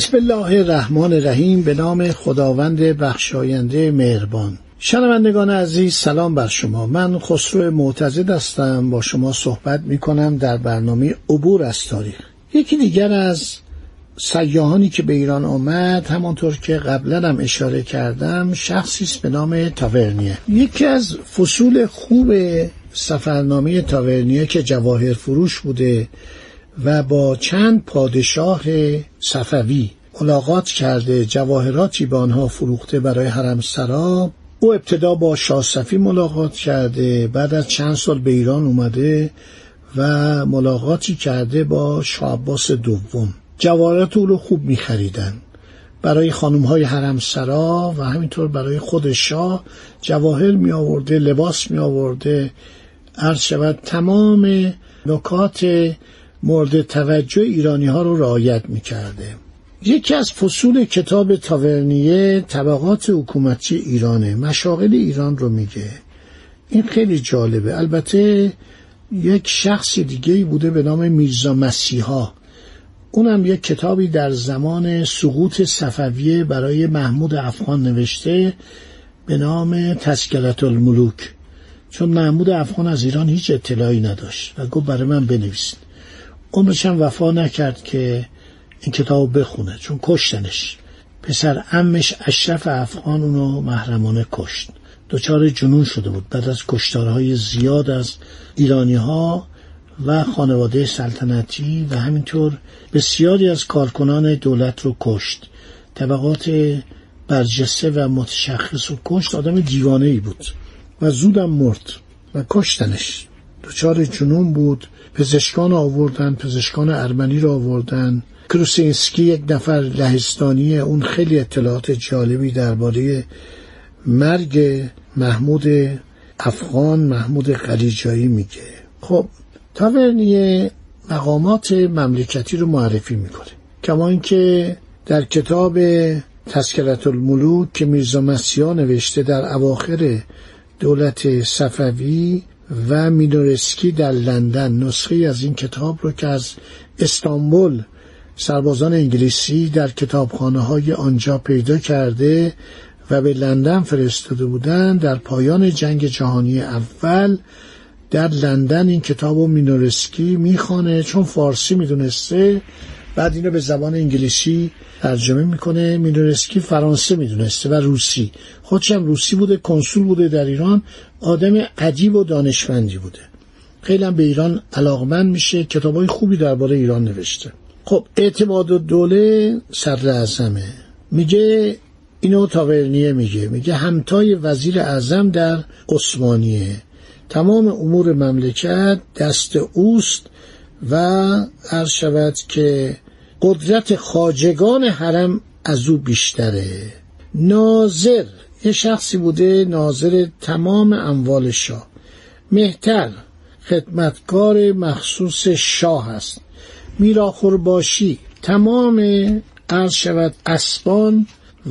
بسم الله الرحمن الرحیم به نام خداوند بخشاینده مهربان. شنوندگان عزیز سلام بر شما. من خسرو معتزد هستم. با شما صحبت می کنم در برنامه عبور از تاریخ. یکی دیگر از سیاهانی که به ایران آمد همانطور که قبلا هم اشاره کردم شخصی است به نام تاورنیه. یکی از فصول خوب سفرنامه تاورنیه که جواهر فروش بوده و با چند پادشاه صفوی ملاقات کرده جواهراتی به آنها فروخته برای حرم سرا او ابتدا با شاه صفی ملاقات کرده بعد از چند سال به ایران اومده و ملاقاتی کرده با شاه عباس دوم. جواهرات او رو خوب میخریدن. برای خانم های حرم سرا و همینطور برای خود شاه جواهر می آورده لباس می آورده عرض شود تمام نکات مورد توجه ایرانی ها رو رعایت می کرده. یکی از فصول کتاب تاورنیه طبقات حکومتی ایرانه. مشاغل ایران رو میگه. این خیلی جالبه. البته یک شخص دیگه بوده به نام میرزا مسیحا. اونم یک کتابی در زمان سقوط صفویه برای محمود افغان نوشته به نام تسکرت الملوک. چون محمود افغان از ایران هیچ اطلاعی نداشت و گفت برای من بنویسید. عمرش هم وفا نکرد که این کتاب بخونه چون کشتنش. پسر امش اشرف افغان اونو محرمانه کشت. دچار جنون شده بود بعد از کشتارهای زیاد از ایرانی ها و خانواده سلطنتی و همینطور بسیاری از کارکنان دولت رو کشت. طبقات برجسته و متشخص رو کشت آدم دیوانه ای بود و زودم مرد و کشتنش. دچار جنون بود. پزشکان آوردن پزشکان ارمنی رو آوردن. کروسینسکی یک نفر لهستانی اون خیلی اطلاعات جالبی درباره مرگ محمود افغان محمود قلیجایی میگه. خب تاورنیه مقامات مملکتی رو معرفی می‌کنه. کما اینکه در کتاب تسکرت الملوک که میرزا مسیحا نوشته در اواخر دولت صفوی و مینورسکی در لندن. نسخه از این کتاب رو که از استانبول سربازان انگلیسی در کتابخانه های آنجا پیدا کرده و به لندن فرستاده بودند در پایان جنگ جهانی اول در لندن این کتاب و مینورسکی می‌خوانه چون فارسی می‌دونسته. بعد اینو به زبان انگلیسی ترجمه می‌کنه مینورسکی فرانسه می‌دونسته و روسی. خودشم روسی بوده کنسول بوده در ایران آدم عجیب و دانشمندی بوده. خیلی هم به ایران علاقمند میشه کتابای خوبی درباره ایران نوشته. خب اعتماد و دوله سر اعظمه. میگه اینو تاورنیه میگه. میگه همتای وزیر اعظم در عثمانیه. تمام امور مملکت دست اوست و عرض شود که قدرت خاجگان حرم از او بیشتره. ناظر یه شخصی بوده ناظر تمام اموال شاه. مهتر خدمتکار مخصوص شاه است. میراخور باشی تمام عرض شود اسبان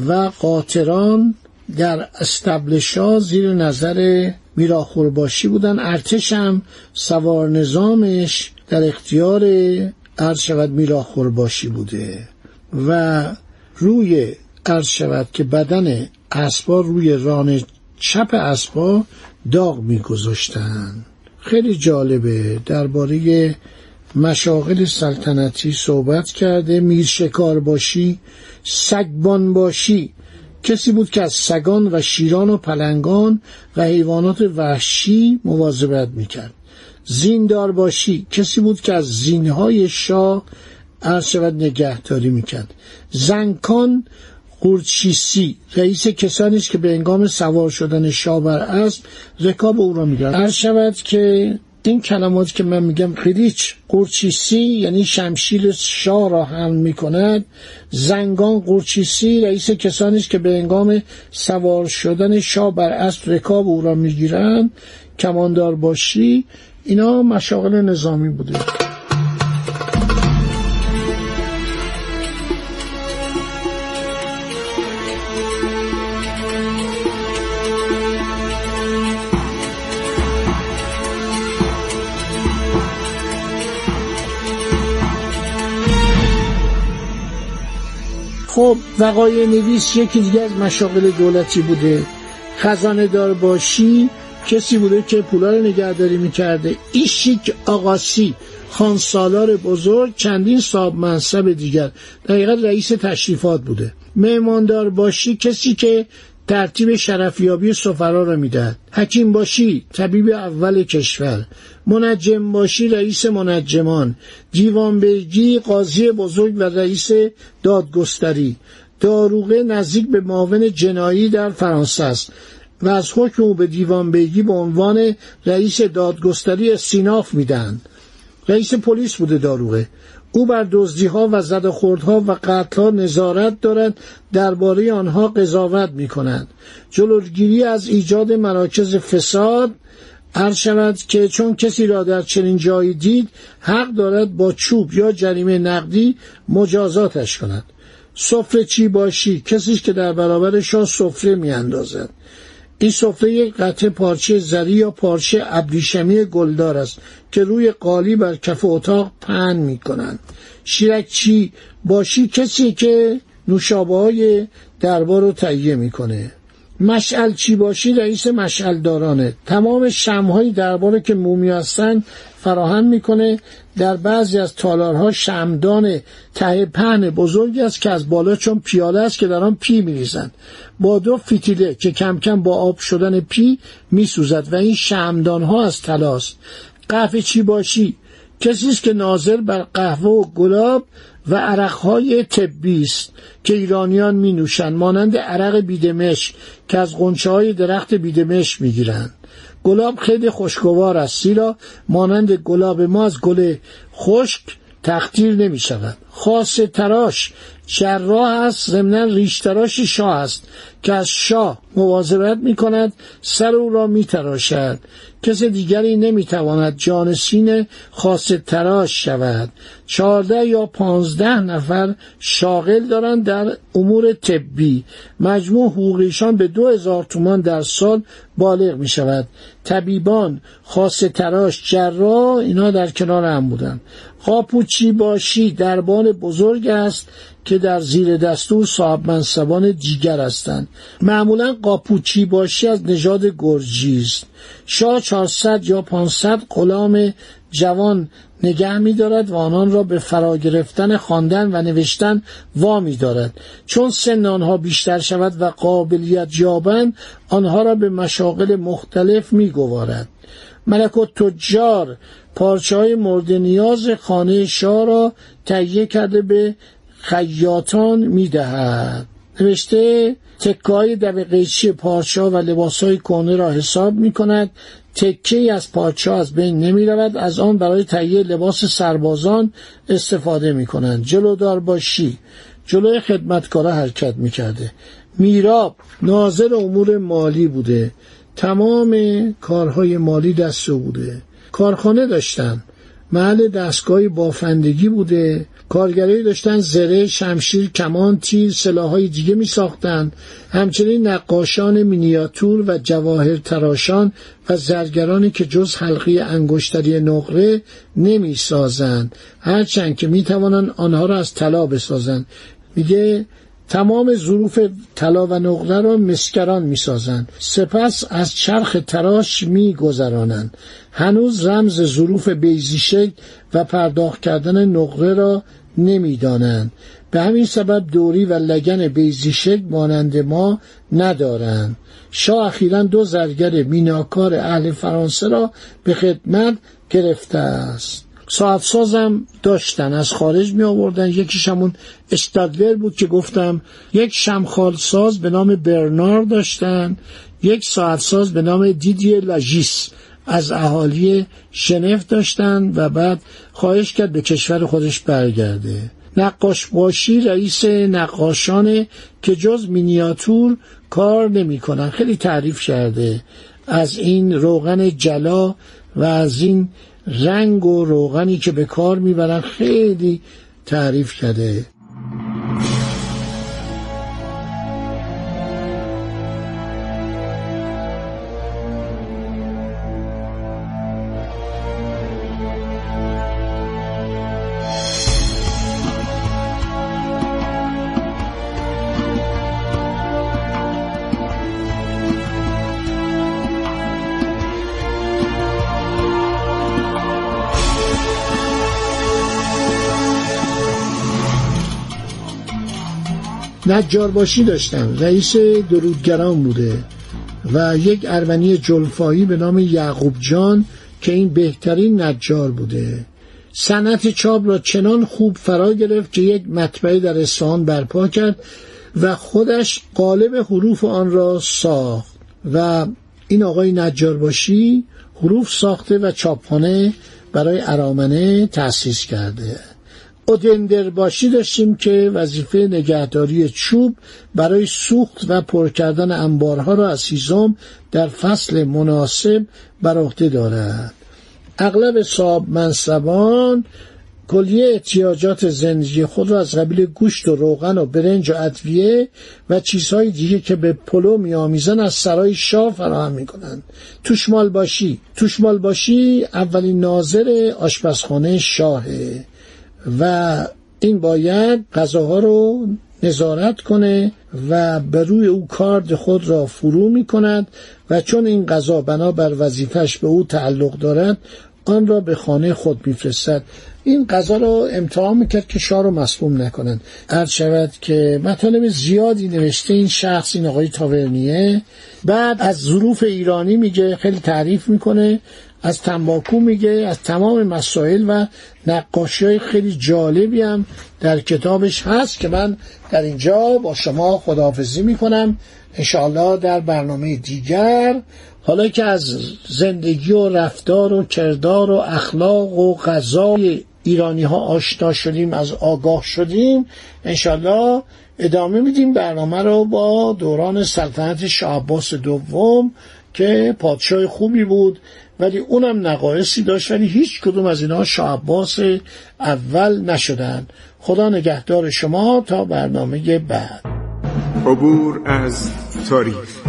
و قاطران در استبلشا زیر نظر میراخور باشی بودن. ارتش هم سوار نظامش در اختیار عرض شود میراخور باشی بوده و روی عرض شود که بدن اسبا روی ران چپ اسبا داغ میگذاشتن. خیلی جالبه. درباره مشاغل سلطنتی صحبت کرده. میر شکار باشی سگبان باشی. کسی بود که از سگان و شیران و پلنگان و حیوانات وحشی مواظبت می‌کرد. زیندار باشی. کسی بود که از زینهای شاه عرض شود نگهداری می‌کرد. زنکان قورچیسی رئیس کسانی است که به انگام سوار شدن شاه بر اسب رکاب او را میگرد عرض که این کلمات که من میگم قریچ قرچیسی یعنی شمشیر شاه را حمل می‌کند. زنگان قرچیسی رئیس کسانی است که به انگام سوار شدن شاه بر اسب رکاب او را می‌گیرند. کماندار باشی اینا مشاغل نظامی بوده. خب وقای نویس یکی دیگه از مشاغل دولتی بوده. خزانه دار باشی کسی بوده که پولا رو نگهداری می‌کرده. ایشیک آقاسی خانسالار بزرگ چندین صاحب منصب دیگر. دقیقا رئیس تشریفات بوده. مهماندار باشی کسی که ترتیب شرفیابی سفرا را می‌دهد. حکیم باشی طبیب اول کشور. منجم باشی رئیس منجمان. دیوان بیگی قاضی بزرگ و رئیس دادگستری. داروغه نزدیک به معاون جنایی در فرانسه است. و از حکم او به دیوان بیگی به عنوان رئیس دادگستری استیناف می‌دهند. رئیس پلیس بوده داروغه. او بر دزدیها و زدخوردها و قتلها نظارت دارد درباره آنها قضاوت می کند جلوگیری از ایجاد مراکز فساد هر شود که چون کسی را در چنین جایی دید حق دارد با چوب یا جریمه نقدی مجازاتش کند. سفره چی باشی؟ کسی که در برابر شاه سفره می اندازد این سفره یک قطعه پارچه زری یا پارچه ابریشمی گلدار است که روی قالی بر کف اتاق پهن می کنند. شیرکچی باشی کسی که نوشابه های دربار رو تهیه می‌کنه مشعلچی‌باشی رئیس مشعل دارانه تمام شمع‌های درباره که مومی هستن فراهم می‌کنه. در بعضی از تالارها شمعدان ته پهن بزرگی است که از بالا چون پیاله است که در آن پی میریزند. با دو فتیله که کم کم با آب شدن پی میسوزد و این شمعدان ها از طلاست قهوه‌چی‌باشی کسی است که ناظر بر قهوه و گلاب و عرقهای طبی است که ایرانیان می نوشند مانند عرق بیدمش که از قنچه های درخت بیدمش می گیرند گلاب خیلی خوشگوار است زیرا مانند گلاب ما از گل خشک تختیر نمی شود خاص تراش جراح است ضمنا ریش تراش شاه است که از شاه مواظبت می کند سر او را می تراشد کس دیگری نمی‌تواند جانسین خاص تراش شود. چهارده یا پانزده نفر شاغل دارند در امور طبی. مجموع حقوقیشان به دو هزار تومان در سال بالغ می شود طبیبان خاص تراش جراح اینا در کنار هم بودن قاپوچی باشی دربان بزرگ است که در زیر دستور صاحب منصبان دیگر هستند. معمولا قاپوچی باشی از نژاد گرجی است. شاه 400 یا 500 غلام جوان نگه می دارد و آنان را به فرا گرفتن خواندن و نوشتن وامی دارد چون سن آنها بیشتر شود و قابلیت یابند آنها را به مشاغل مختلف می گوارد ملک و تجار پارچه های مورد نیاز خانه شاه را تهیه کرده به خیاطان می‌دهد. نوشته تکه های دبقیچی پارچه و لباس های کنه را حساب می کند تکه از پارچه از بین نمی رود از آن برای تهیه لباس سربازان استفاده می کنند جلودار باشی جلوی خدمتکارا حرکت می کرده میراب ناظر امور مالی بوده. تمام کارهای مالی دست بوده. کارخانه داشتن. محل دستگاه بافندگی بوده. کارگرایی داشتن زره شمشیر کمان تیر سلاحهای دیگه می ساختن همچنین نقاشان مینیاتور و جواهر تراشان و زرگرانی که جز حلقی انگشتری نقره نمی سازن هرچند که می توانن آنها را از طلا بسازند. میگه تمام ظروف طلا و نقره را مسکران می‌سازند. سپس از چرخ تراش میگذرانند. هنوز رمز ظروف بیزیشک و پرداخت کردن نقره را نمی‌دانند. به همین سبب دوری و لگن بیزیشک مانند ما ندارند. شاه اخیرا دو زرگر میناکار اهل فرانسه را به خدمت گرفته است. ساعت سازم داشتن از خارج می آوردن یکیش همون استادلر بود که گفتم یک شمخال ساز به نام برنار داشتن یک ساعت ساز به نام دیدی لاژیس از اهالی شنف داشتن و بعد خواهش کرد به کشور خودش برگرده. نقاش باشی رئیس نقاشانه که جز مینیاتور کار نمی‌کنن. خیلی تعریف کرده. از این روغن جلا و از این رنگ و روغنی که به کار می‌برن خیلی تعریف کرده. نجارباشی داشتن. رئیس درودگران بوده و یک ارمنی جلفایی به نام یعقوب جان که این بهترین نجار بوده. صنعت چاپ را چنان خوب فرا گرفت که یک مطبعه در اصفهان برپا کرد و خودش قالب حروف آن را ساخت و این آقای نجارباشی حروف ساخته و چاپخانه برای ارامنه تأسیس کرده. اودندر باشی داشتیم که وظیفه نگهداری چوب برای سوخت و پر کردن انبارها را از هیزم در فصل مناسب بر عهده دارد. اغلب صاحب منصبان کلیه احتیاجات زندگی خود را از قبیل گوشت و روغن و برنج و ادویه و چیزهای دیگه که به پلو میآمیزن از سرای شاه فراهم می‌کنند. توشمال باشی. توشمال باشی اولین ناظر آشپزخانه شاهه. و این باید غذاها رو نظارت کنه و به روی او کارد خود را فرو می کند و چون این غذا بنابر وظیفش به او تعلق دارد آن را به خانه خود میفرستد این غذا را امتحان می‌کرد که شاه رو مسموم نکنند. عرض شود که مطالب زیادی نوشته این شخص این آقای تاورنیه. بعد از ظروف ایرانی میگه خیلی تعریف می‌کنه. از تنباکو میگه از تمام مسائل و نقاشی های خیلی جالبی هم در کتابش هست که من در اینجا با شما خداحافظی می‌کنم. انشاءالله در برنامه دیگر حالا که از زندگی و رفتار و کردار و اخلاق و غذای ایرانی ها آشنا شدیم از آگاه شدیم انشاءالله ادامه میدیم برنامه رو با دوران سلطنت شاه دوم که پادشاه خوبی بود. ولی اونم نقایصی داشت ولی هیچ کدوم از اینها شاه اول نشدن. خدا نگهدار شما تا برنامه بعد. عبور از تاریخ.